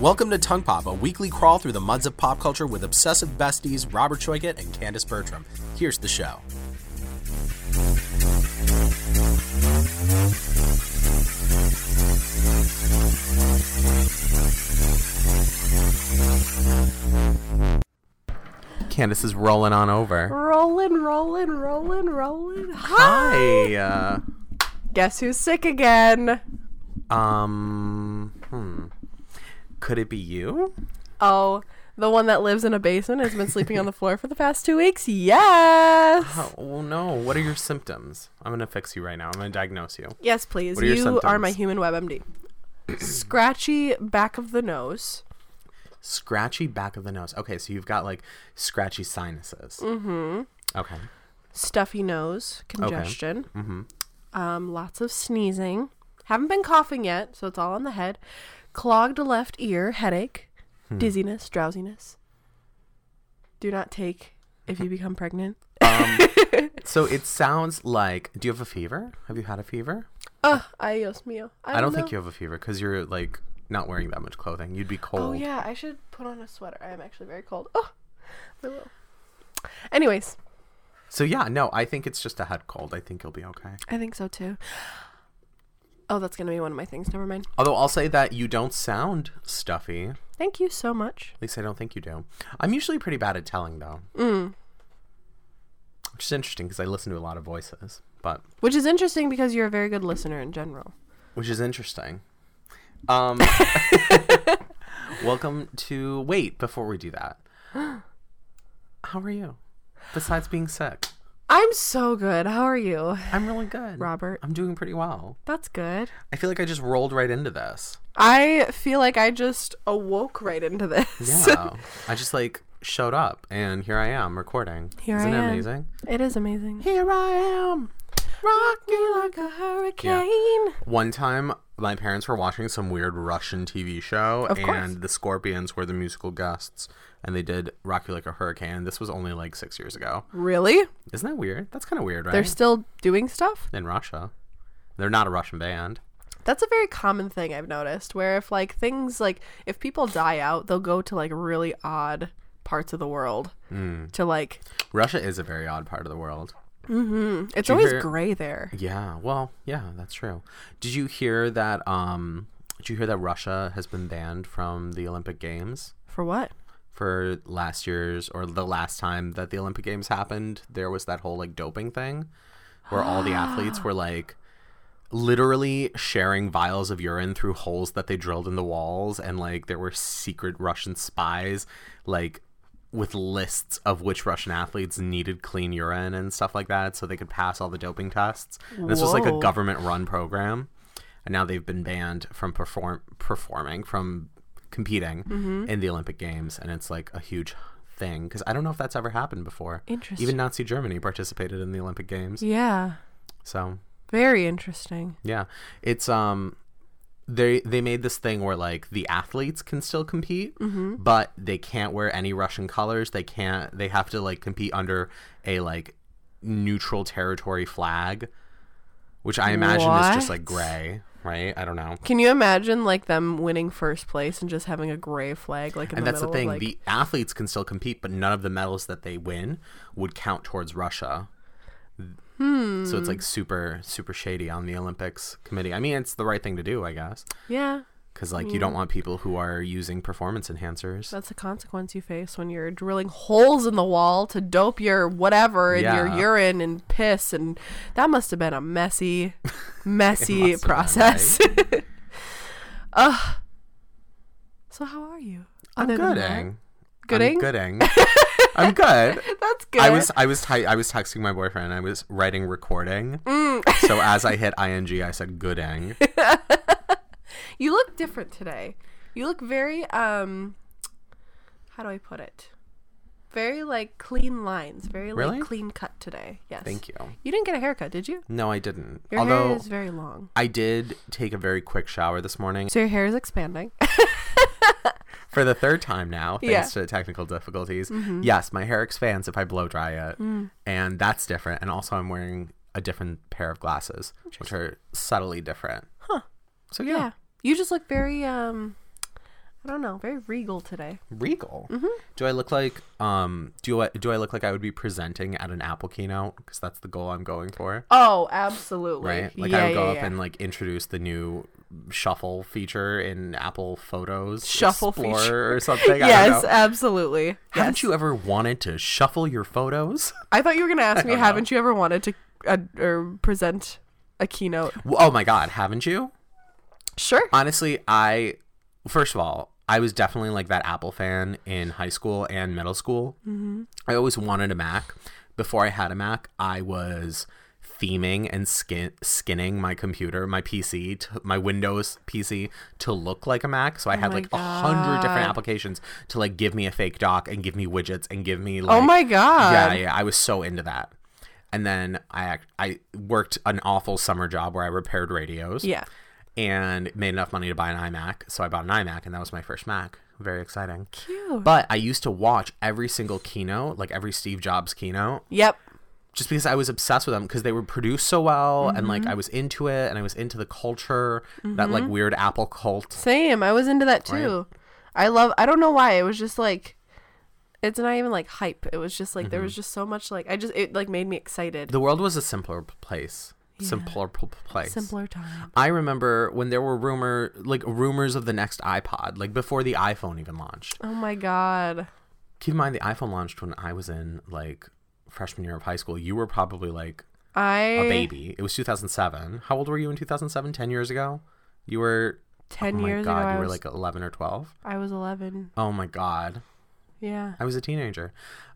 Welcome to Tongue Pop, a weekly crawl through the muds of pop culture with obsessive besties Robert Choikett and Candace Bertram. Here's the show. Candace is rolling on over. Rolling, rolling, rolling, rolling. Hi. Uh, Guess who's sick again? um. Hmm. Could it be you? Oh, the one that lives in a basement has been sleeping on the floor for the past two weeks? Yes. Oh no. What are your symptoms? I'm gonna fix you right now. I'm gonna diagnose you. Yes, please. What are your You are my human WebMD. Scratchy back of the nose. Scratchy back of the nose. Okay, so you've got like scratchy sinuses. Mm-hmm. Okay. stuffy nose, congestion, Mm-hmm. um, lots of sneezing. Haven't been coughing yet, so it's all on the head. Clogged left ear, headache, Hmm. dizziness, drowsiness. Do not take if you become pregnant. Um, so it sounds like. Do you have a fever? Have you had a fever? Uh, adios mio. I, I don't think you have a fever because you're like not wearing that much clothing. You'd be cold. Oh yeah, I should put on a sweater. I am actually very cold. Oh, I will. Anyways, So yeah, no, I think it's just a head cold. I think you'll be okay. I think so too. Oh, that's gonna be one of my things. Never mind. Although I'll say that you don't sound stuffy. Thank you so much. At least I don't think you do. I'm usually pretty bad at telling though, Mm. which is interesting because I listen to a lot of voices. But Which is interesting because you're a very good listener in general. which is interesting. Um, welcome to wait before we do that. How are you? Besides being sick, I'm so good. How are you, I'm really good. Robert? I'm doing pretty well. That's good. I feel like I just rolled right into this. I feel like I just awoke right into this. Yeah, I just like showed up and here I am recording. Here Isn't I it am. amazing? it is amazing. Here I am. Rocking like a hurricane. One time, my parents were watching some weird Russian TV show, Of course. and the Scorpions were the musical guests, and they did "Rock You Like a Hurricane." This was only like six years ago. Really? Isn't that weird? That's kind of weird, right? They're still doing stuff? in Russia. They're not a Russian band. That's a very common thing I've noticed where if like things like if people die out, they'll go to like really odd parts of the world Mm. to like Russia is a very odd part of the world. it's you always hear- gray there. Yeah, well, yeah, that's true. Did you hear that? Um, did you hear that Russia has been banned from the Olympic Games? For what? For last year's or the last time that the Olympic Games happened, there was that whole like doping thing where all the athletes were like literally sharing vials of urine through holes that they drilled in the walls and like there were secret Russian spies like with lists of which Russian athletes needed clean urine and stuff like that so they could pass all the doping tests. And this was like a government run program. And now they've been banned from perform performing from competing Mm-hmm. in the Olympic Games and it's like a huge thing because I don't know if that's ever happened before. Interesting. Even Nazi Germany participated in the Olympic Games. Yeah. So, Very interesting. yeah. It's um they they made this thing where like the athletes can still compete, Mm-hmm. but they can't wear any Russian colors. They can't they have to like compete under a like neutral territory flag, which I imagine is just like gray, right? I don't know. Can you imagine like them winning first place and just having a gray flag like in and the that's the thing of like the athletes can still compete but none of the medals that they win would count towards russia hmm. so it's like super super shady on the olympics committee i mean it's the right thing to do i guess Yeah. Because like you don't want people who are using performance enhancers That's a consequence you face when you're drilling holes in the wall to dope your whatever and your urine and piss and that must have been a messy, messy have been, process. Ugh. So how are you? i'm Other that? gooding Gooding? i'm gooding i'm good That's good. i was i was ty- i was texting my boyfriend i was writing recording Mm. so as i hit ing i said gooding You look different today. You look very um how do I put it? Very like clean lines, very Really? like clean cut today. Yes. thank you You didn't get a haircut, did you? no i didn't Your although hair is very long. i did take a very quick shower this morning So your hair is expanding. for the third time now, thanks Yeah. to technical difficulties. Mm-hmm. Yes, my hair expands if I blow dry it, Mm. and that's different. And also, I'm wearing a different pair of glasses, which are subtly different. Huh. So yeah, yeah. You just look very um I don't know, very regal today. Regal. Mm-hmm. Do I look like um do I do I look like I would be presenting at an Apple keynote because that's the goal I'm going for, Oh, absolutely. right? Like yeah, I would go yeah, up yeah. and like introduce the new shuffle feature in Apple Photos Shuffle Explorer feature. or something. I don't yes, absolutely. Haven't you ever wanted to shuffle your photos? I thought you were gonna ask me. don't know. Haven't you ever wanted to uh, or present a keynote? oh my god, haven't you? Sure. Honestly, I first of all, I was definitely like that Apple fan in high school and middle school. Mm-hmm. I always wanted a Mac. Before I had a Mac, I was theming and skin skinning my computer, my PC, to, my Windows PC to look like a Mac. So I had Oh my like a hundred different applications to like give me a fake dock and give me widgets and give me like oh my god. yeah, yeah, I was so into that. And then I I worked an awful summer job where I repaired radios Yeah. And made enough money to buy an iMac. So I bought an iMac, and that was my first Mac. Very exciting. Cute. But I used to watch every single keynote, like every Steve Jobs keynote, Yep. just because I was obsessed with them because they were produced so well, and like Mm-hmm. I was into it, and I was into the culture, that like weird Apple cult. Same. I was into that too. I love. I don't know why. It was just like. It's not even like hype. It was just like there Mm-hmm. was just so much like I just it like made me excited. The world was a simpler p- place. Simpler place. Simpler time. I remember when there were rumor like rumors of the next iPod, like before the iPhone even launched. Oh my god. Keep in mind the iPhone launched when I was in like freshman year of high school. You were probably like I a baby. It was 2007. How old were you in 2007? 10 years ago? You were ten oh my years god, ago. you were like 11 or 12. I was eleven. Oh my god. Yeah. I was a teenager.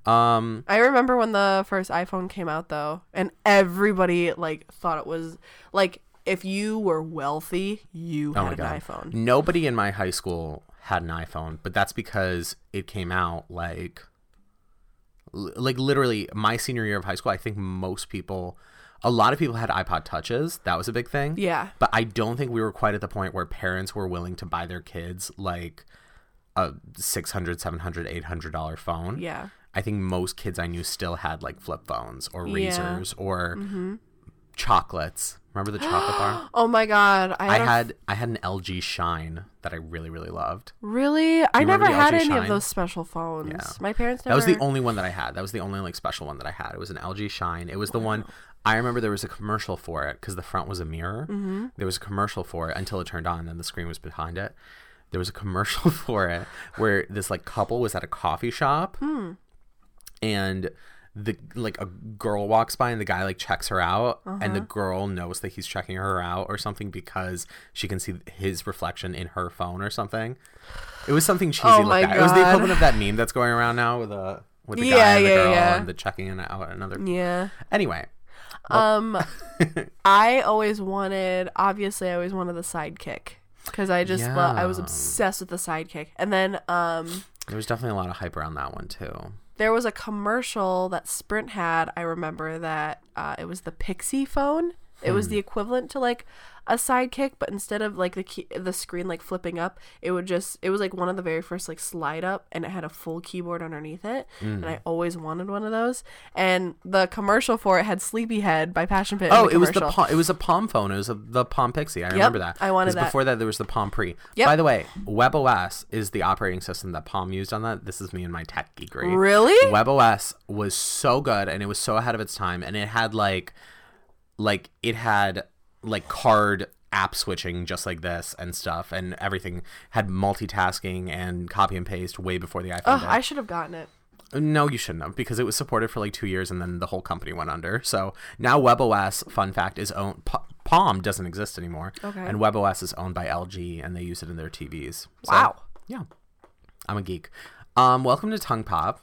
Um I remember when the first iPhone came out though, and everybody like thought it was like if you were wealthy, you oh had an iPhone. Nobody in my high school had an iPhone, but that's because it came out like like literally my senior year of high school. I think most people a lot of people had iPod touches. That was a big thing. Yeah. But I don't think we were quite at the point where parents were willing to buy their kids like a 600 700 800 dollar phone. Yeah. I think most kids I knew still had like flip phones or Yeah. Mm-hmm. razors or chocolates. Remember the chocolate bar? Oh my god. I, I had, a- had I had an LG Shine that I really really loved. really. I never had LG any of those special phones. Yeah. My parents never. That was the only one that I had. That was the only like special one that I had. It was an LG Shine. It was the one I remember there was a commercial for it because the front was a mirror. Mm-hmm. There was a commercial for it until it turned on and the screen was behind it. There was a commercial for it where this like couple was at a coffee shop and the like a girl walks by and the guy like checks her out and the girl knows that he's checking her out or something because she can see his reflection in her phone or something. It was something cheesy Oh like that. It was the equivalent of that meme that's going around now with a with the Yeah, guy and the yeah, girl yeah. and the checking in and out another. Yeah. Anyway, Um, I always wanted. Obviously, I always wanted the sidekick because I just lo- I was obsessed with the sidekick. And then um, there was definitely a lot of hype around that one too. there was a commercial that Sprint had. I remember that uh, it was the Pixi phone. It was Hmm. the equivalent to like a sidekick, but instead of like the key, the screen like flipping up, it would just it was like one of the very first like slide up, and it had a full keyboard underneath it. Hmm. And I always wanted one of those. And the commercial for it had Sleepyhead by Passion Pit. in Oh, it was the commercial. It was a Palm phone. It was a, the Palm Pixi. I remember that. I wanted 'Cause that. Before that, there was the Palm Pre. Yep. By the way, WebOS is the operating system that Palm used on that. This is me and my tech geekery. Really? WebOS was so good and it was so ahead of its time, and it had like, like it had like card app switching just like this and stuff, and everything had multitasking and copy and paste way before the iPhone. Oh, did. I should have gotten it. No, you shouldn't have because it was supported for like two years and then the whole company went under. So now WebOS, fun fact, is owned. P- Palm doesn't exist anymore. Okay. And WebOS is owned by LG and they use it in their TVs. So, Wow. Yeah. I'm a geek. Um, welcome to Tongue Pop,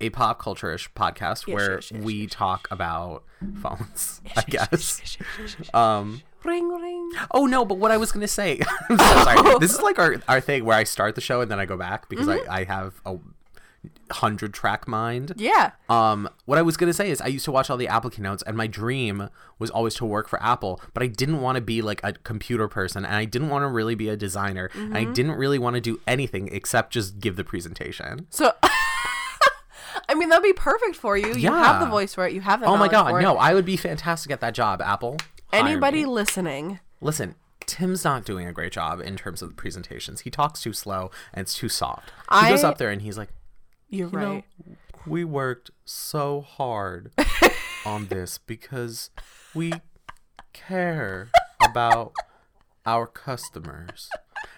a pop culture ish podcast Yes, where yes, yes, we talk about phones, I guess. Um, Ring ring. oh no, but what I was gonna say, I'm so sorry. This is like our, our thing where I start the show and then I go back because Mm-hmm. I, I have a hundred track mind. Yeah. Um, what I was gonna say is I used to watch all the Apple keynotes, and my dream was always to work for Apple, but I didn't want to be like a computer person, and I didn't want to really be a designer, and Mm-hmm. I didn't really want to do anything except just give the presentation. So, mean, that'd be perfect for you. You have the voice for it. You have the Oh my knowledge god, for it. no, I would be fantastic at that job, Apple. Hire Anybody me. listening? listen? Tim's not doing a great job in terms of the presentations. He talks too slow and it's too soft. He goes up there and he's like, You're you know, we worked so hard on this because we care about our customers.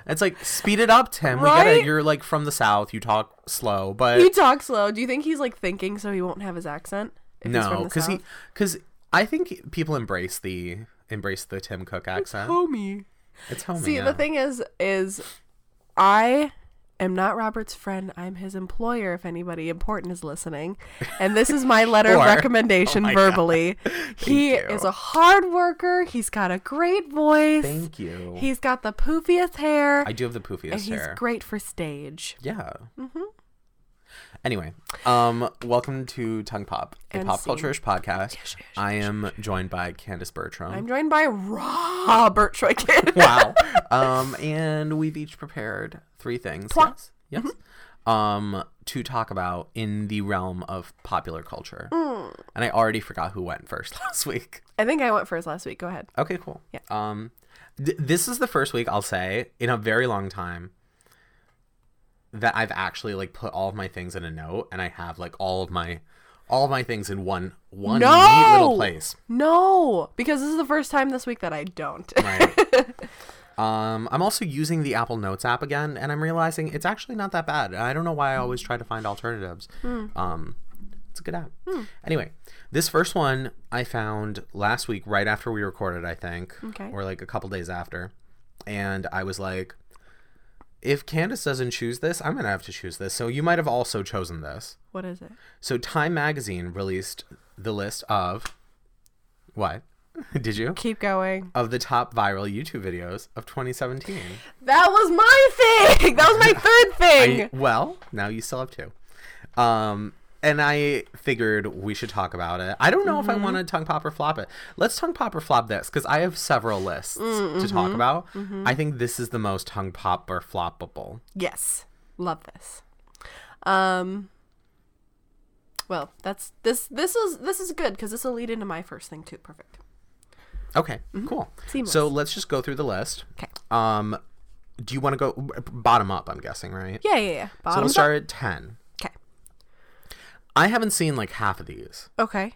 It's like speed it up, Tim. We get Right? it. You're like from the south. You talk slow, but You talk slow. Do you think he's like thinking so he won't have his accent? if no, because he because I think people embrace the embrace the Tim Cook accent. It's homie. It's homey. See, yeah. the thing is, is I am not Robert's friend. I'm his employer. If anybody important is listening, and this is my letter of recommendation Oh verbally. he you. is a hard worker. He's got a great voice. Thank you. He's got the poofiest hair, I do have the poofiest hair. and he's hair. great for stage. Yeah. Mm-hmm. Anyway, um, welcome to Tongue Pop, a pop culture-ish podcast. I am joined by Candace Bertram. I'm joined by Robert Troykin. wow. um, and we've each prepared three things. Yes. Yes. Um, to talk about in the realm of popular culture. And I already forgot who went first last week. I think I went first last week. Go ahead. Okay, cool. Yeah. Um, th- this is the first week I'll say in a very long time that I've actually like put all of my things in a note, and I have like all of my all of my things in one one neat little place. No, because this is the first time this week that I don't. Right. um, I'm also using the Apple Notes app again, and I'm realizing it's actually not that bad. I don't know why I always try to find alternatives. Um, it's a good app. Anyway, this first one I found last week, right after we recorded, I think, Okay. or like a couple days after, and I was like, if Candace doesn't choose this, I'm gonna have to choose this. So you might have also chosen this. what is it? So Time Magazine released the list of what? Did you? Keep going. Of the top viral YouTube videos of 2017. That was my thing. That was my third thing. I, well, now you still have two. Um, and I figured we should talk about it. I don't know if I want to tongue pop or flop it. Let's tongue pop or flop this because I have several lists to talk about. I think this is the most tongue pop or floppable. yes, love this. Um. Well, that's this. This is this is good because this will lead into my first thing too. Perfect. Okay, cool. Seamless. So let's just go through the list. Okay. Um, do you want to go bottom up? I'm guessing, right? Yeah, yeah, yeah. So we'll up. start at 10. I haven't seen like half of these. Okay.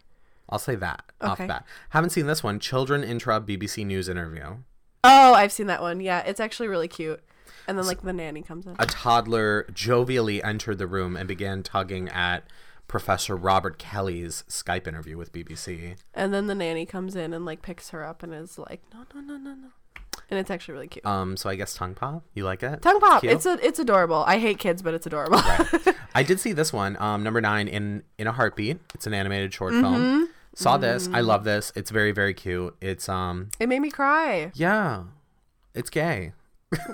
I'll say that off Okay. the bat. Haven't seen this one. Children interrupt BBC News interview. Oh, I've seen that one. Yeah, it's actually really cute. And then like the nanny comes in. A toddler jovially entered the room and began tugging at Professor Robert Kelly's Skype interview with BBC. And then the nanny comes in and like picks her up and is like, no, no, no, no, no. And it's actually really cute. Um, so I guess tongue pop. You like it? Tongue pop. Cute? It's a, it's adorable. I hate kids, but it's adorable. I did see this one. Um, number nine in in a heartbeat. It's an animated short Mm-hmm. film. Saw this. I love this. It's very very cute. It's um it made me cry. yeah, it's gay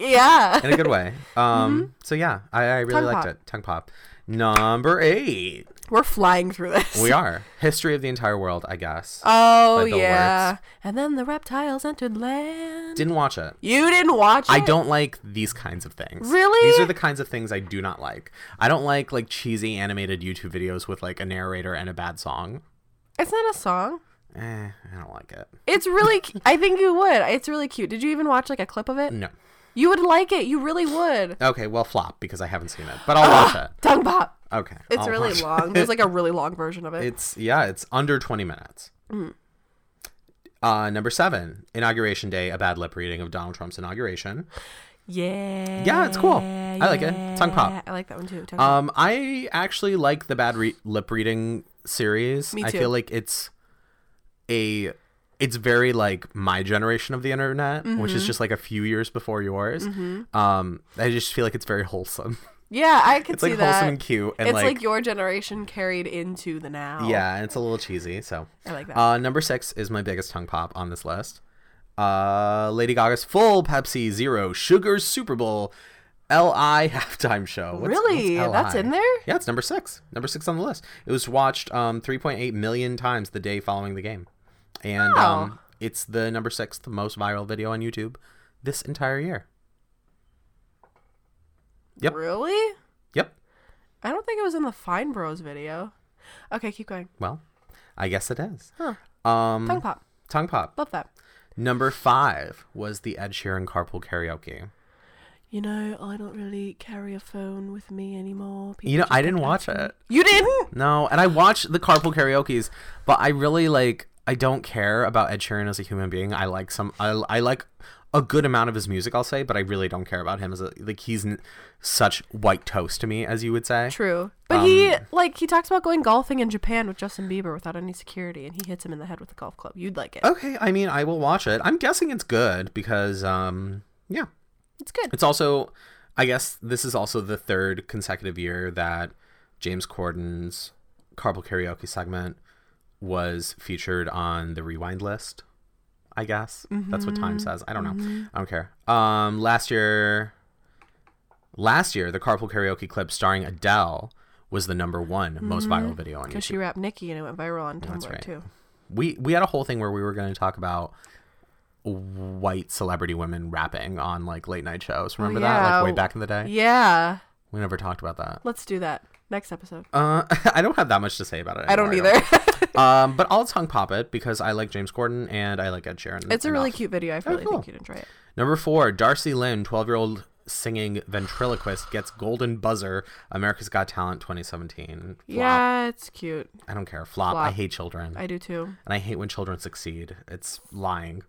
yeah. in a good way. Um, so yeah, I, I really Tongue liked pop. it. Tongue pop. Number eight. We're flying through this. We are history of the entire world. I guess. Oh yeah. Wurtz. And then the reptiles entered land. Didn't watch it. you didn't watch it? I don't like these kinds of things. Really? These are the kinds of things I do not like. I don't like like cheesy animated YouTube videos with like a narrator and a bad song. It's not a song. Eh, I don't like it. It's really. I think you would. It's really cute. Did you even watch like a clip of it? No. You would like it. You really would. Okay, well, flop because I haven't seen it, but I'll watch it. Tongue pop. Okay, It's I'll really watch long. There's like a really long version of it. It's yeah, it's under twenty minutes. Mm. Uh, number seven, inauguration day, a bad lip reading of Donald Trump's inauguration. yeah. Yeah, it's cool. I like it. Tongue pop. yeah. I like that one too. Tongue pop. Um, I actually like the bad re- lip reading series. Me I too. feel like it's a it's very like my generation of the internet, which Mm-hmm. is just like a few years before yours. Um, I just feel like it's very wholesome. Yeah, I could It's see like that. wholesome and cute, and it's like, like, your generation carried into the now. yeah, and it's a little cheesy. So I like that. Uh, number six is my biggest tongue pop on this list. Uh, Lady Gaga's full Pepsi Zero Sugar Super Bowl LI halftime show. What's- Really? what's That's in there? Yeah, it's number six. Number six on the list. It was watched um 3.8 million times the day following the game, and Wow. um, it's the number sixth most viral video on YouTube this entire year. Yep. Really? Yep. I don't think it was in the Fine Bros video. Okay, keep going. Well, I guess it is. Huh. Um, Tongue pop. tongue pop. Love that. Number five was the Ed Sheeran carpool karaoke. You know, I don't really carry a phone with me anymore. You know, I didn't watch it. You didn't? No, and I watched the carpool karaoke's, but I really like. I don't care about Ed Sheeran as a human being. I like some. I, I like a good amount of his music, I'll say, but I really don't care about him as a like. He's n- such white toast to me, as you would say. True. But he Um, like he talks about going golfing in Japan with Justin Bieber without any security and he hits him in the head with a golf club. You'd like it. Okay, I mean, I will watch it. I'm guessing it's good because, um, yeah, It's good. It's also, I guess, this is also the third consecutive year that James Corden's Carpool Karaoke segment was featured on the Rewind list. I guess that's what Time says. I don't know. I don't care. Um, last year, last year, the Carpool Karaoke clip starring Adele was the number one most viral video on YouTube. Because she rapped Nicki and it went viral on That's Tumblr right. too. we we had a whole thing where we were going to talk about white celebrity women rapping on like late night shows. Remember that? yeah. Like way back in the day. Yeah. We never talked about that. Let's do that. Next episode. Uh, I don't have that much to say about it. I don't anymore, either. um, but I'll tongue pop it because I like James Corden and I like Ed Sheeran. it's a really cute video. I really cool. think you'd enjoy it. Number four, Darci Lynne, twelve-year-old singing ventriloquist, gets golden buzzer. America's Got Talent 2017. Flop. Yeah, it's cute. I don't care. Flop. I hate children, I do too. and I hate when children succeed. It's lying.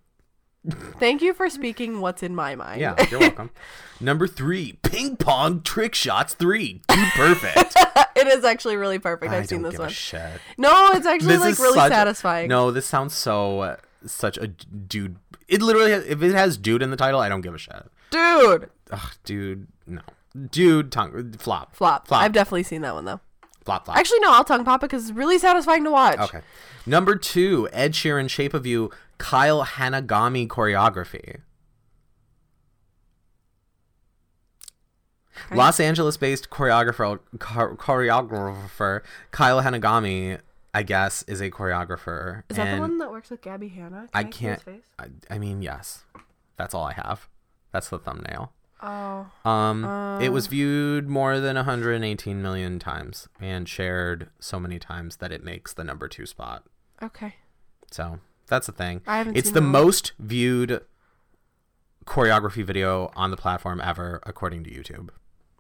Thank you for speaking what's in my mind. Yeah, you're welcome. Number three, ping pong trick shots three, too perfect. it is actually really perfect. I I've seen don't this give one. a shit. no, it's actually This like really such- satisfying. No, this sounds so uh, such a dude. It literally, if it has dude in the title, I don't give a shit. Dude. Ugh, dude, no, dude, tongue flop, Flop. flop, I've definitely seen that one though. flop, flop. Actually, no, I'll tongue pop it because it's really satisfying to watch. okay. Number two, Ed Sheeran, Shape of You, Kyle Hanagami choreography. Los Angeles-based choreographer choreographer Kyle Hanagami, I guess, is a choreographer. Is that the one that works with Gabby Hanna? Can I his can't. face? I, I mean, yes, that's all I have. That's the thumbnail. Oh, Um, it was viewed more than 118 million times and shared so many times that it makes the number two spot. okay. So that's the thing. I haven't It's the that most viewed choreography video on the platform ever, according to YouTube.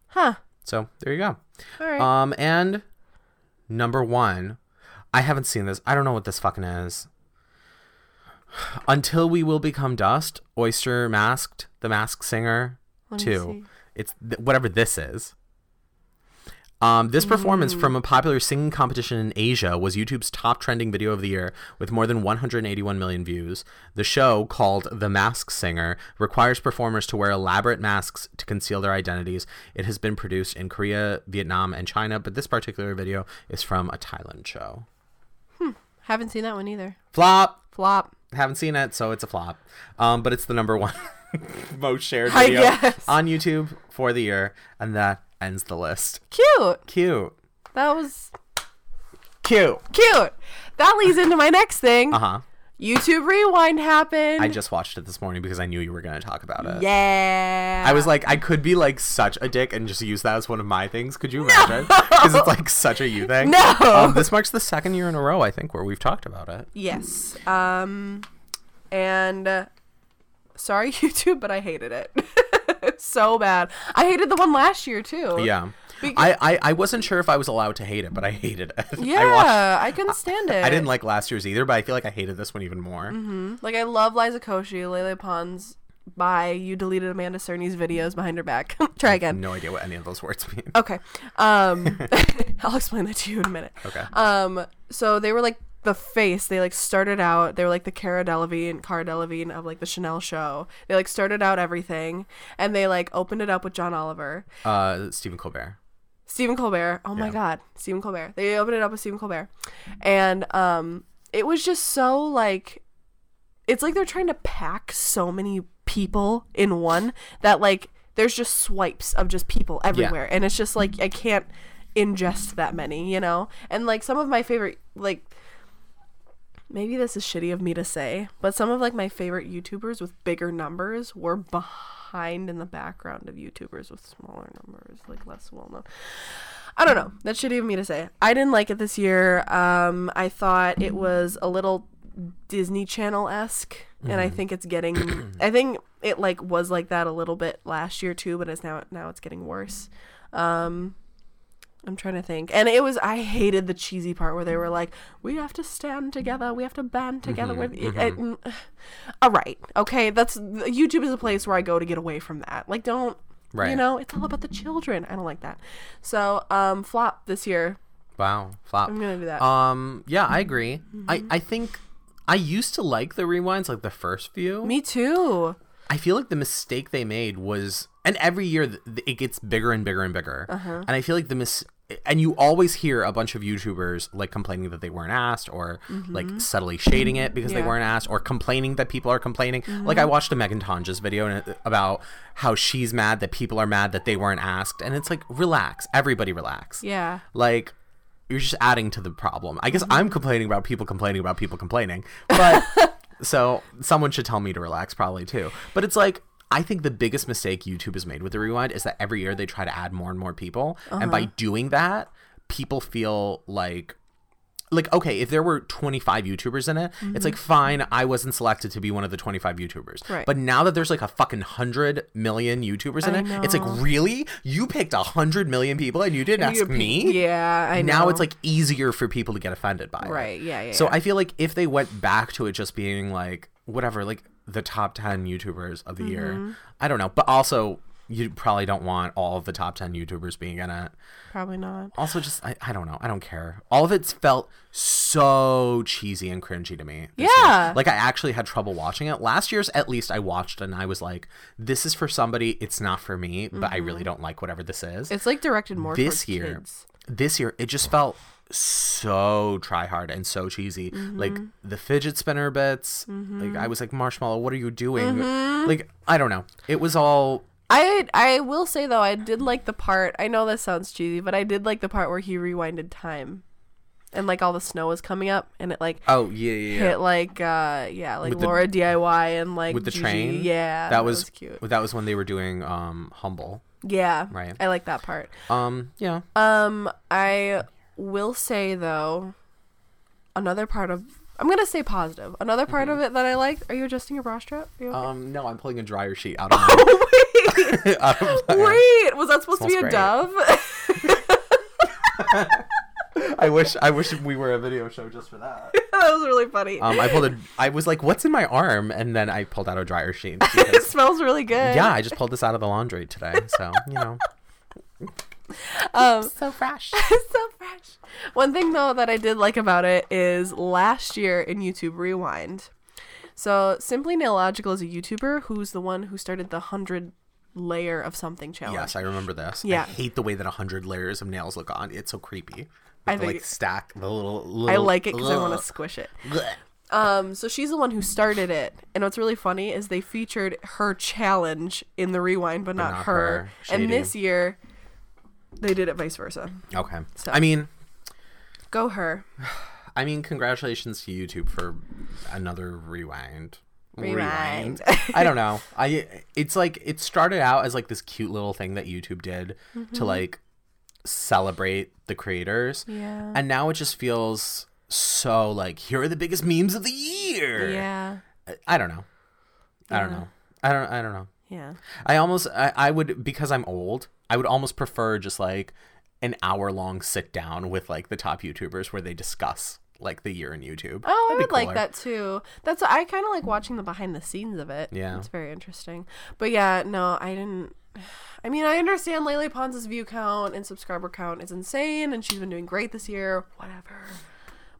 Huh. So there you go. All right. Um, and number one, I haven't seen this. I don't know what this fucking is. Until we will become dust. Oyster masked, the mask singer. Let Two. It's th- whatever this is. Um, this performance from a popular singing competition in Asia was YouTube's top trending video of the year with more than 181 million views. The show, called The Mask Singer, requires performers to wear elaborate masks to conceal their identities. It has been produced in Korea, Vietnam, and China, but this particular video is from a Thailand show. Haven't seen that one either. Flop! Flop. Haven't seen it, so it's a flop. Um, but it's the number one most shared video on YouTube for the year, and that ends the list. Cute. Cute. That was Cute. cute. That leads into my next thing. Uh huh. YouTube Rewind happened. I just watched it this morning because I knew you were going to talk about it. yeah. I was like, I could be like such a dick and just use that as one of my things. Could you imagine? Because it's like such a you thing. No. Um, this marks the second year in a row, I think, where we've talked about it. Yes. Um, and uh, sorry YouTube, but I hated it so bad. I hated the one last year too. Yeah. I, I, I wasn't sure if I was allowed to hate it, but I hated it. Yeah, I watched I, couldn't stand it. I didn't like last year's either, but I feel like I hated this one even more. Like I love Liza Koshy, Lele Pons. Bye. You deleted Amanda Cerny's videos behind her back. Try again. No idea what any of those words mean. Okay. Um, I'll explain that to you in a minute. Okay. Um, so they were like the face. They like started out. They were like the Cara Delevingne, Cara Delevingne of like the Chanel show. They like started out everything, and they like opened it up with John Oliver, Uh, Stephen Colbert. Stephen Colbert. Oh my God, Stephen Colbert. They opened it up with Stephen Colbert, and um, it was just so like, it's like they're trying to pack so many people in one that like there's just swipes of just people everywhere, and it's just like I can't ingest that many, you know. And like some of my favorite like. Maybe this is shitty of me to say, but some of like my favorite YouTubers with bigger numbers were behind in the background of YouTubers with smaller numbers, like less well known. I don't know. That's shitty of me to say. I didn't like it this year. Um, I thought it was a little Disney Channel esque, and Mm-hmm. I think it's getting. I think it like was like that a little bit last year too, but it's now now it's getting worse. Um, I'm trying to think, and it was I hated the cheesy part where they were like, "We have to stand together, we have to band together." Mm-hmm, with it, it- all right, okay, that's YouTube is a place where I go to get away from that. Like, don't. right. You know, it's all about the children. I don't like that. So, um, flop this year. Wow, flop. I'm gonna do that. Um, yeah, I agree. I Mm-hmm. I think I used to like the rewinds, like the first few. Me too. I feel like the mistake they made was, and every year it gets bigger and bigger and bigger. Uh-huh. And I feel like the mis, and you always hear a bunch of YouTubers like complaining that they weren't asked, or like subtly shading it because they Mm-hmm. Yeah. Mm-hmm. weren't asked, or complaining that people are complaining. Like I watched a Megan Tonjes video and about how she's mad that people are mad that they weren't asked, and it's like relax, everybody relax. Yeah. Like you're just adding to the problem. I guess Mm-hmm. I'm complaining about people complaining about people complaining, but so someone should tell me to relax probably too. But it's like I think the biggest mistake YouTube has made with the rewind is that every year they try to add more and more people, and Uh-huh. by doing that, people feel like like okay if there were 25 youtubers in it it's like fine i wasn't selected to be one of the 25 youtubers Mm-hmm. Right. but now that there's like a fucking 100 million youtubers in I it it's like really you picked 100 million people and you didn't You ask pe- me Yeah, I know. now it's like easier for people to get offended by it. Right, yeah, yeah, So yeah. I feel like if they went back to it just being like whatever, like the top ten YouTubers of the Mm-hmm. year, I don't know. But also, you probably don't want all of the top ten YouTubers being in it. probably not. Also, just I, I don't know. I don't care. All of it's felt so cheesy and cringy to me. this year. Yeah. Like I actually had trouble watching it. Last year's at least I watched and I was like, this is for somebody. It's not for me. But I really don't like whatever this is It's like directed more this year kids. this year it just felt so try hard and so cheesy Mm-hmm. like the fidget spinner bits like i was like marshmallow what are you doing Mm-hmm. like i don't know it was all I I will say though I did like the part. I know this sounds cheesy, but I did like the part where he rewinded time, and like all the snow was coming up, and it like oh yeah yeah, hit like uh yeah like With the- Laura DIY and like with the Gigi. train Yeah, that was, cute. that was when they were doing um humble Yeah, Right. I like that part. um yeah Um, I will say though, another part of I'm gonna say positive. Another part of it that I liked. Are you adjusting your bra strap? You okay? um no i'm pulling a dryer sheet out of my, wait, out of my- wait. Was that supposed to be a Smells dove? i wish i wish we were a video show just for that that was really funny. um i pulled a i was like what's in my arm and then i pulled out a dryer sheet it smells really good. yeah i just pulled this out of the laundry today so you know Um, so fresh so fresh. One thing though that I did like about it is last year in YouTube Rewind. So Simply Nailogical is a YouTuber who's the one who started the hundred layer of something challenge. Yes, I remember this. Yeah. I hate the way that a hundred layers of nails look on. It's so creepy. I the, think- like stack the little. little I like it because I want to squish it. Blech. Um, so she's the one who started it, and what's really funny is they featured her challenge in the rewind, but, not, not her. her. And this year, they did it vice versa. Okay. So- I mean, Go her. I mean, congratulations to YouTube for another rewind. Rewind. I don't know. I it's like it started out as like this cute little thing that YouTube did Mm-hmm. to like celebrate the creators. Yeah. And now it just feels so like here are the biggest memes of the year. Yeah. I, I don't know. I don't know. I don't I don't know. Yeah. I almost I, I would because I'm old, I would almost prefer just like an hour long sit down with like the top YouTubers where they discuss like the year in YouTube. Oh, I That'd be would like that too. That's I kind of like watching the behind the scenes of it. Yeah. it's very interesting. But yeah, no, I didn't. I mean, I understand Lele Pons' view count and subscriber count is insane, and she's been doing great this year. Whatever,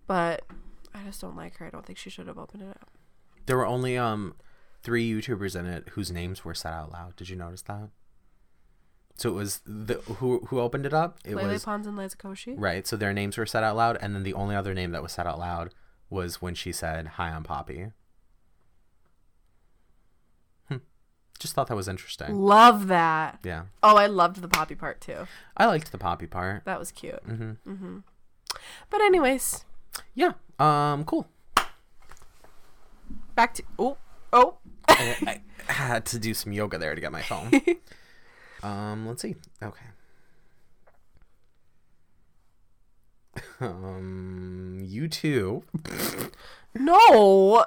but I just don't like her. I don't think she should have opened it up. There were only um three YouTubers in it whose names were said out loud. Did you notice that? So it was the who who opened it up? It Lele was Pons and Liza Koshy. right. So their names were said out loud, and then the only other name that was said out loud was when she said, "Hi, I'm Poppy." Hmm. Just thought that was interesting. Love that. Yeah, Oh, I loved the poppy part too. I liked the Poppy part. That was cute. hmm hmm But anyways, Yeah. Um. Cool. back to oh oh. I, I had to do some yoga there to get my phone. um. Let's see. Okay. Um. You too. No.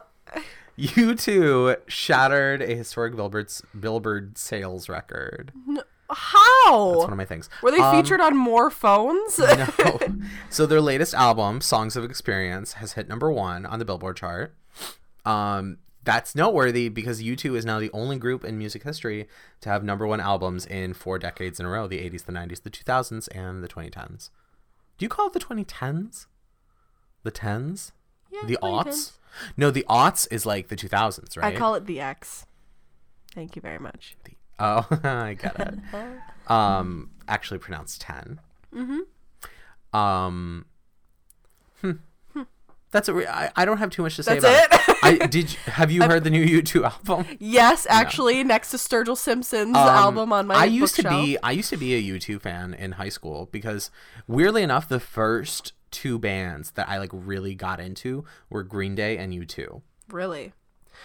U2 shattered a historic Billboard's Billboard sales record. No. How? That's one of my things. Were they Um, featured on more phones? no. So their latest album, Songs of Experience, has hit number one on the Billboard chart. Um, that's noteworthy because U2 is now the only group in music history to have number one albums in four decades in a row the 80s, the 90s, the 2000s, and the 2010s. Do you call it the 2010s? The 10s? Yeah, the 2010s. aughts? No, the aughts is like the 2000s, right? I call it the X. Thank you very much. Oh, I get it. um, actually pronounced 10. Mm-hmm. Um, hmm. That's a re- I, I don't have too much to say That's about it? I did. You, have you heard the new U2 album? Yes, actually, next to Sturgill Simpson's Um, album on my I used to be I used to be a U2 fan in high school because weirdly enough, the first two bands that I like really got into were Green Day and U2. Really?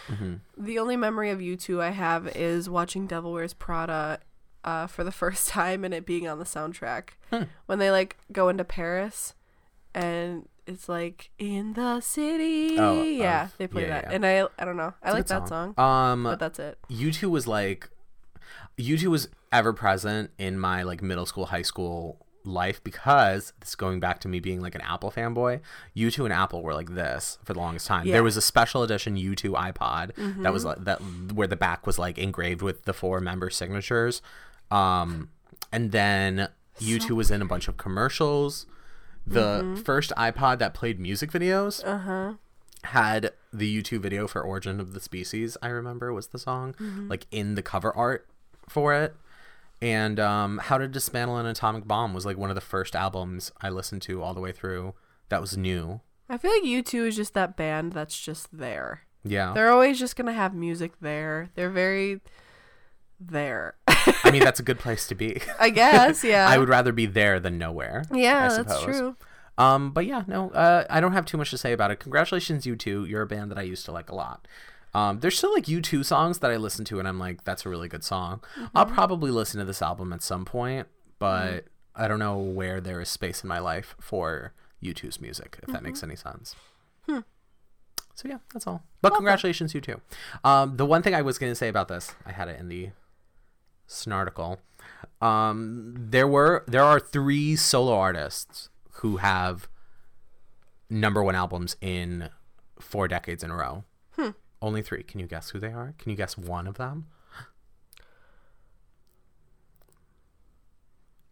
Mm-hmm. The only memory of U2 I have is watching Devil Wears Prada uh, for the first time and it being on the soundtrack. Hmm. When they like go into Paris and it's like in the city. Oh, yeah, of- they play yeah, that. yeah. And I I don't know. I It's like that song. Um, but that's it. U2 was like U2 was ever present in my like middle school, high school life because this is going back to me being like an Apple fanboy. U2 and Apple were like this for the longest time. Yeah. There was a special edition U2 iPod that was like that where the back was like engraved with the four member signatures. Um and then U2 was in a bunch of commercials. The first iPod that played music videos Uh-huh. had the U2 video for Origin of the Species, I remember was the song, Mm-hmm. like in the cover art for it. And um, How to Dismantle an Atomic Bomb was like one of the first albums I listened to all the way through that was new. I feel like U2 is just that band that's just there. Yeah. They're always just gonna have music there. They're very there. I mean, that's a good place to be. I guess, yeah. I would rather be there than nowhere. Yeah, that's true. Um, but yeah, no, uh, I don't have too much to say about it. Congratulations, U2. You're a band that I used to like a lot. Um, there's still like U2 songs that I listen to, and I'm like, that's a really good song. I'll probably listen to this album at some point, but I don't know where there is space in my life for U2's music, if that makes any sense. So yeah, that's all. But congratulations, U2. Um, the one thing I was going to say about this, I had it in the snarticle. Um, there were there are three solo artists who have number one albums in four decades in a row. Only three. Can you guess who they are? Can you guess one of them?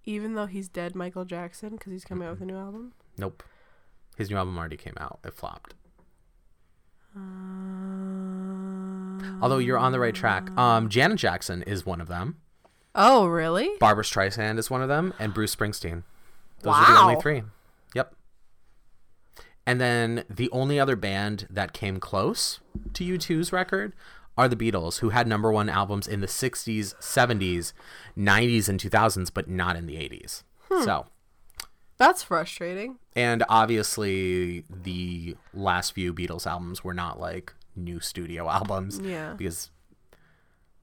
Even though he's dead, Michael Jackson, because he's coming out with a new album. Nope. His new album already came out. It flopped. Although you're on the right track. Um, Janet Jackson is one of them. Oh, really? Barbra Streisand is one of them, and Bruce Springsteen. Those are the only three. Yep. And then the only other band that came close to U2's record are the Beatles, who had number one albums in the 60s, 70s, 90s, and 2000s, but not in the 80s. Hmm. So, That's frustrating. and obviously, the last few Beatles albums were not like new studio albums Yeah. because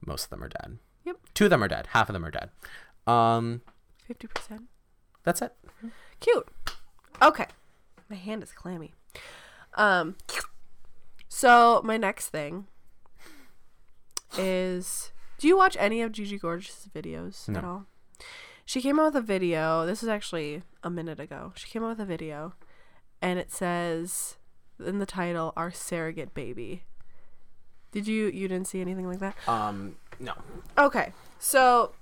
most of them are dead. Yep. Two of them are dead. Half of them are dead. Um, 50%. that's it. Cute. Okay. My hand is clammy. Um so my next thing is do you watch any of Gigi Gorgeous videos at all? She came out with a video. This is actually a minute ago. She came out with a video and it says in the title our surrogate baby. Did you you didn't see anything like that? Um, no. Okay, so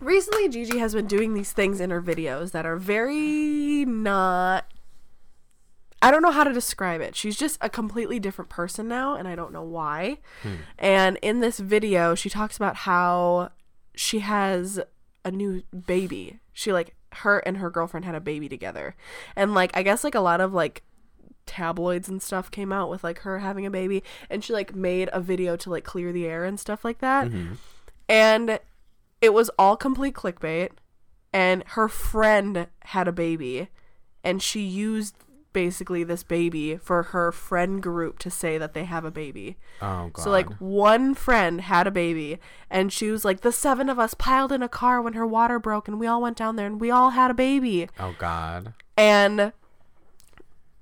recently Gigi has been doing these things in her videos that are very not. I don't know how to describe it. She's just a completely different person now, and I don't know why. Hmm. And in this video, she talks about how she has a new baby. She like her and her girlfriend had a baby together, and like I guess like a lot of like tabloids and stuff came out with like her having a baby and she like made a video to like clear the air and stuff like that mm-hmm. and it was all complete clickbait and her friend had a baby and she used basically this baby for her friend group to say that they have a baby Oh god. so like one friend had a baby and she was like the seven of us piled in a car when her water broke and we all went down there and we all had a baby oh god. and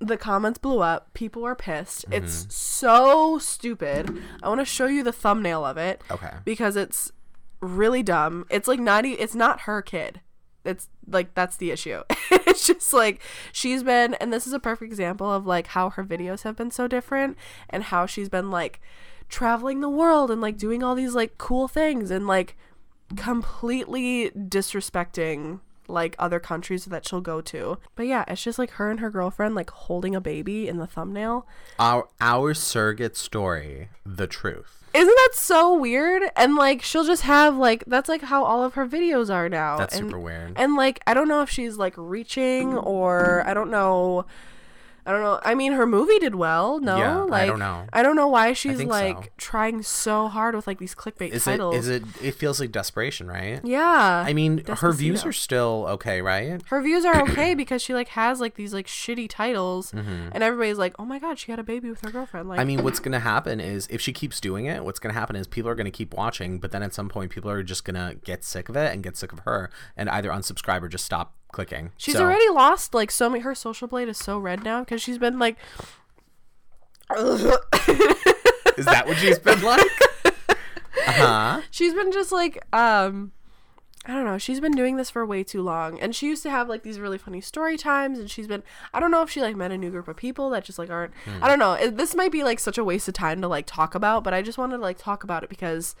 the comments blew up. People were pissed. Mm-hmm. It's so stupid. I want to show you the thumbnail of it. Okay. Because it's really dumb. It's like not. It's not her kid. It's like that's the issue. it's just like she's been, and this is a perfect example of like how her videos have been so different, and how she's been like traveling the world and like doing all these like cool things and like completely disrespecting like other countries that she'll go to. But yeah, it's just like her and her girlfriend like holding a baby in the thumbnail. Our our surrogate story, the truth. Isn't that so weird? And like she'll just have like that's like how all of her videos are now. That's and, super weird. And like I don't know if she's like reaching or I don't know I don't know. I mean, her movie did well. No, Yeah, I like don't know. I don't know why she's like so. trying so hard with like these clickbait Is titles. it is it it feels like desperation, right? Yeah. I mean, her views are still okay, right? her views are okay because she like has like these like shitty titles Mm-hmm. and everybody's like oh my god she had a baby with her girlfriend like I mean, what's gonna happen is if she keeps doing it, what's gonna happen is people are gonna keep watching, but then at some point, people are just gonna get sick of it and get sick of her, and either unsubscribe or just stop clicking. she's So- already lost like so many her social blade is so red now because she's been like Is that what she's been like? Uh huh. she's been just like um I don't know. She's been doing this for way too long. And she used to have like these really funny story times and she's been I don't know if she like met a new group of people that just like aren't I don't know. This might be like such a waste of time to like talk about, but I just wanted to like talk about it because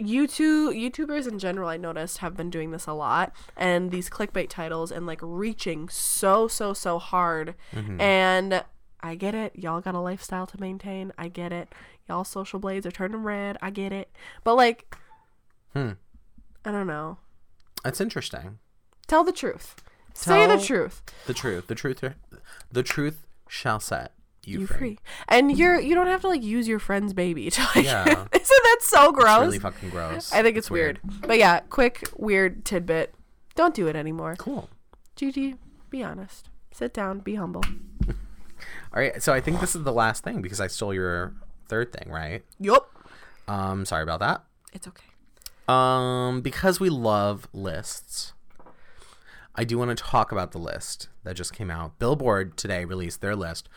YouTube YouTubers in general I noticed have been doing this a lot and these clickbait titles and like reaching so so so hard. And I get it. Y'all got a lifestyle to maintain. I get it. Y'all social blades are turning red. I get it. But like Hmm. I don't know. That's interesting. tell the truth. Say the truth. The truth. The truth. The truth shall set you, you free. free and you're you don't have to like use your friend's baby to like Yeah. isn't that so gross It's really fucking gross. I think it's, weird. But yeah, quick weird tidbit. Don't do it anymore. Cool. Gigi, be honest. Sit down, be humble. All right. So I think this is the last thing because I stole your third thing, right? Yup. Um, sorry about that. It's okay. Um, because we love lists, I do want to talk about the list that just came out. Billboard today released their list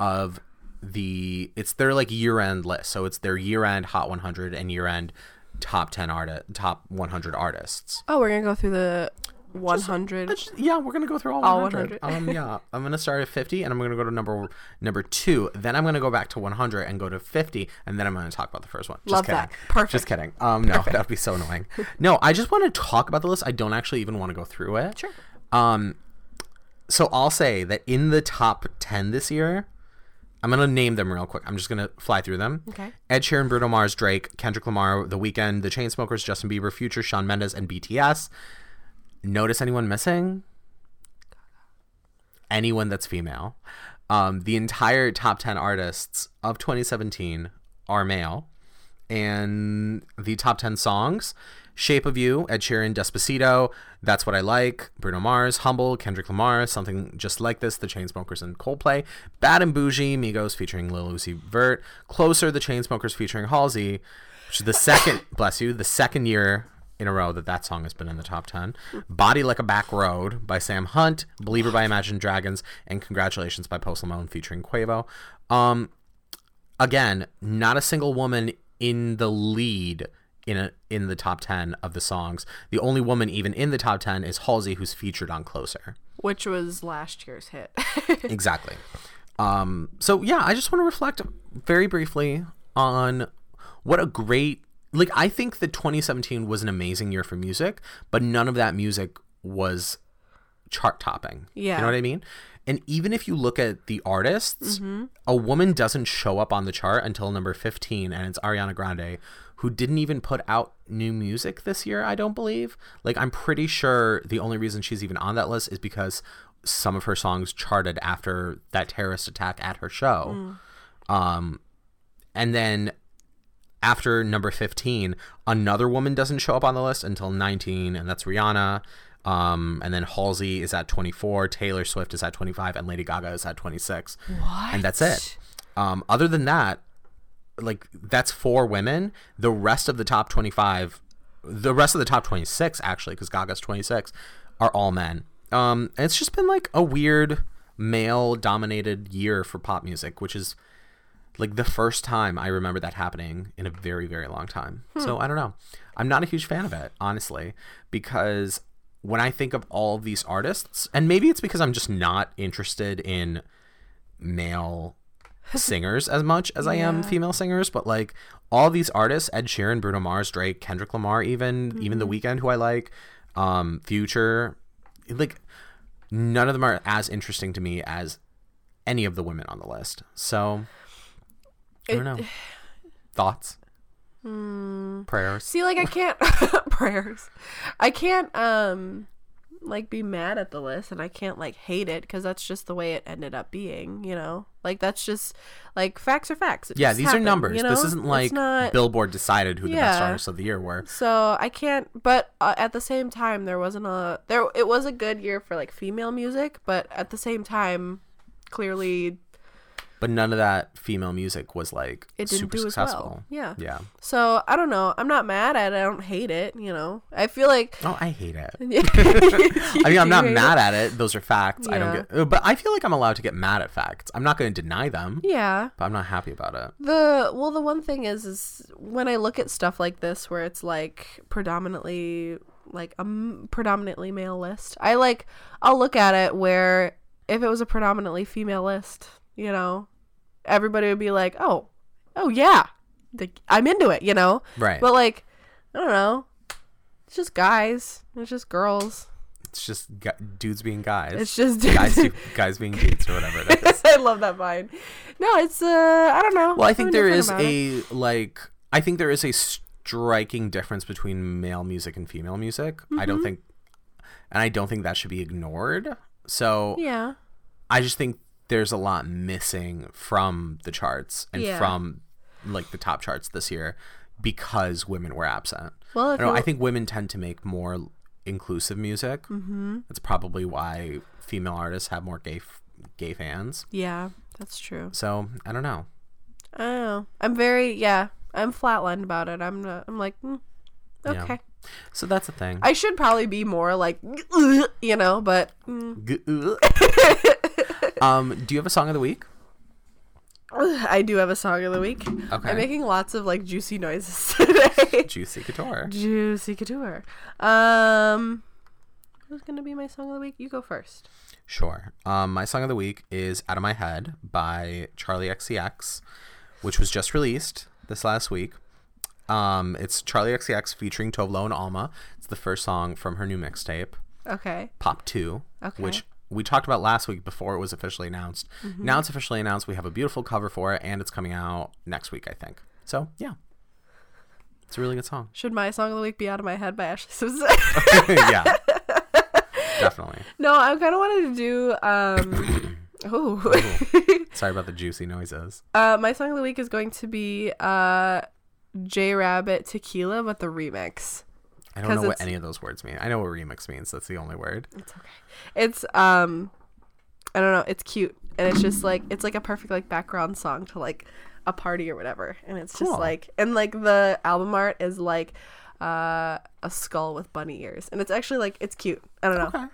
of the it's their like year end list. So it's their year end Hot 100 and year end top 10 artist top 100 artists. Oh, we're gonna go through the 100. Let's- yeah, we're gonna go through all, All 100. 100. um, yeah, I'm gonna start at 50, and I'm gonna go to number number two. Then I'm gonna go back to 100 and go to 50, and then I'm gonna talk about the first one. Just Love kidding. that. Perfect. Just kidding. Um, no, that would be so annoying. No, I just want to talk about the list. I don't actually even want to go through it. Sure. Um, so I'll say that in the top 10 this year, I'm gonna name them real quick. I'm just gonna fly through them. Okay. Ed Sheeran, Bruno Mars, Drake, Kendrick Lamar, The Weeknd, The Chainsmokers, Justin Bieber, Future, Shawn Mendes, and BTS. Notice anyone missing? Anyone that's female. Um, the entire top 10 artists of 2017 are male. And the top 10 songs Shape of You, Ed Sheeran, Despacito, That's What I Like, Bruno Mars, Humble, Kendrick Lamar, Something Just Like This, The Chainsmokers and Coldplay, Bad and Bougie, Migos featuring Lil Uzi Vert, Closer, The Chainsmokers featuring Halsey, which is the second, bless you, the second year in a row that that song has been in the top 10. Body Like a Back Road by Sam Hunt, Believer by Imagine Dragons, and Congratulations by Post Malone featuring Quavo. Um, again, not a single woman in the lead in a, in the top 10 of the songs. The only woman even in the top 10 is Halsey who's featured on Closer. Which was last year's hit. Exactly. Um, so yeah, I just want to reflect very briefly on what a great like I think that 2017 was an amazing year for music, but none of that music was chart topping. Yeah. You know what I mean? And even if you look at the artists, a woman doesn't show up on the chart until number 15 and it's Ariana Grande who didn't even put out new music this year, I don't believe. Like I'm pretty sure the only reason she's even on that list is because some of her songs charted after that terrorist attack at her show. Um and then after number 15, another woman doesn't show up on the list until 19, and that's Rihanna. Um, and then Halsey is at 24, Taylor Swift is at 25, and Lady Gaga is at 26. what? And that's it. Um, other than that, like that's four women. The rest of the top 25, the rest of the top 26 actually, because Gaga's 26, are all men. Um, and it's just been like a weird, male dominated year for pop music, which is like the first time I remember that happening in a very, very long time. So I don't know. I'm not a huge fan of it, honestly, because when I think of all of these artists, and maybe it's because I'm just not interested in male singers as much as I am female singers, but like all these artists, Ed Sheeran, Bruno Mars, Drake, Kendrick Lamar, even even The Weeknd, who I like, um, Future, like none of them are as interesting to me as any of the women on the list. So I don't know. Thoughts? Prayers? See, like I can't prayers. I can't um like be mad at the list and I can't like hate it because that's just the way it ended up being, you know? Like that's just like facts are facts. It Yeah, these happened, are numbers. you know? This isn't like not- Billboard decided who the best artists of the year were. So I can't, but uh, at the same time, there wasn't a there. It was a good year for like female music, but at the same time, clearly But none of that female music was like it didn't super do as well. successful. Yeah. Yeah. So I don't know. I'm not mad at it. I don't hate it. You know. I feel like. Oh, I hate it. I mean, I'm not mad at it. Those are facts. I don't get, but I feel like I'm allowed to get mad at facts. I'm not going to deny them, Yeah. but I'm not happy about it. The well, the one thing is, is when I look at stuff like this, where it's like predominantly like a m- predominantly male list, I like I'll look at it where if it was a predominantly female list, you know, everybody would be like, oh, oh yeah, like, I'm into it, you know. Right. But like, I don't know, it's just guys, it's just girls, it's just gu- dudes being guys. it's just guys, do- guys being dudes or whatever it is. I love that vine. No, it's uh, I don't know. Well, I think there is about it. a like I think there is a striking difference between male music and female music. I Mm-hmm. don't think and I don't think that should be ignored. So yeah. I just think there's a lot missing from the charts and Yeah. from like the top charts this year because women were absent. Well, I, know, I think women tend to make more inclusive music. Mm-hmm. That's probably why female artists have more gay f- gay fans. Yeah, that's true. So I don't know. I don't know. I'm very yeah. I'm flatlined about it. I'm not. I'm like, mm, Yeah. okay. So that's the thing. I should probably be more like, you know, but mm, G- um, do you have a song of the week? I do have a song of the week. Okay. I'm making lots of like juicy noises today. Juicy Couture. juicy couture. Um, what's gonna be my song of the week? You go first. Sure. Um, my song of the week is "Out of My Head" by Charli XCX, which was just released this last week. Um, it's Charli XCX featuring Tove Lo and Alma. It's the first song from her new mixtape, Okay. Pop Two, Okay. which we talked about last week before it was officially announced. Mm-hmm. Now it's officially announced. We have a beautiful cover for it, and it's coming out next week, I think. So yeah, it's a really good song. Should my song of the week be "Out of My Head" by Ashlee Simpson? yeah, definitely. no, I kind of wanted to do. Um, ooh. Sorry about the juicy noises. Uh, my song of the week is going to be uh, J Rabbit Tequila, but the remix. I don't know what any of those words mean. I know what remix means. That's the only word. It's okay. It's um, I don't know. It's cute, and it's just like it's like a perfect like background song to like a party or whatever, and it's just like and like the album art is like uh a skull with bunny ears, and it's actually like it's cute. I don't know. Okay.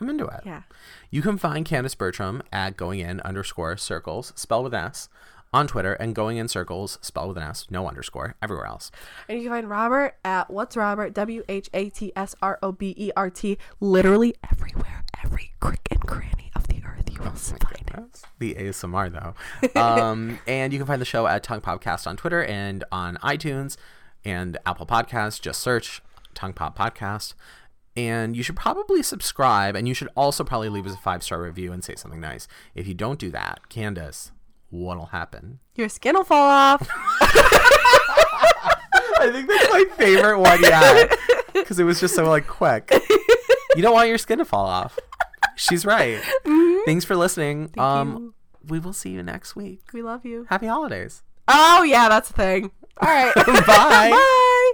I'm into it. Yeah. You can find Candace Bertram at going in underscore circles, spell with S, on Twitter, and going in circles, spell with an S, no underscore, everywhere else. And you can find Robert at what's Robert W H A T S R O B E R T literally everywhere, every crick and cranny of the earth you will find it. The ASMR though. um, and you can find the show at Tongue Podcast on Twitter and on iTunes and Apple Podcasts. Just search Tongue Pop Podcast. And you should probably subscribe, and you should also probably leave us a five star review and say something nice. If you don't do that, Candace, what'll happen? Your skin will fall off. I think that's my favorite one yet because it was just so like quick. You don't want your skin to fall off. She's right. Thanks for listening. um, we will see you next week. We love you. Happy holidays. Oh yeah, that's a thing. All right. Bye. Bye.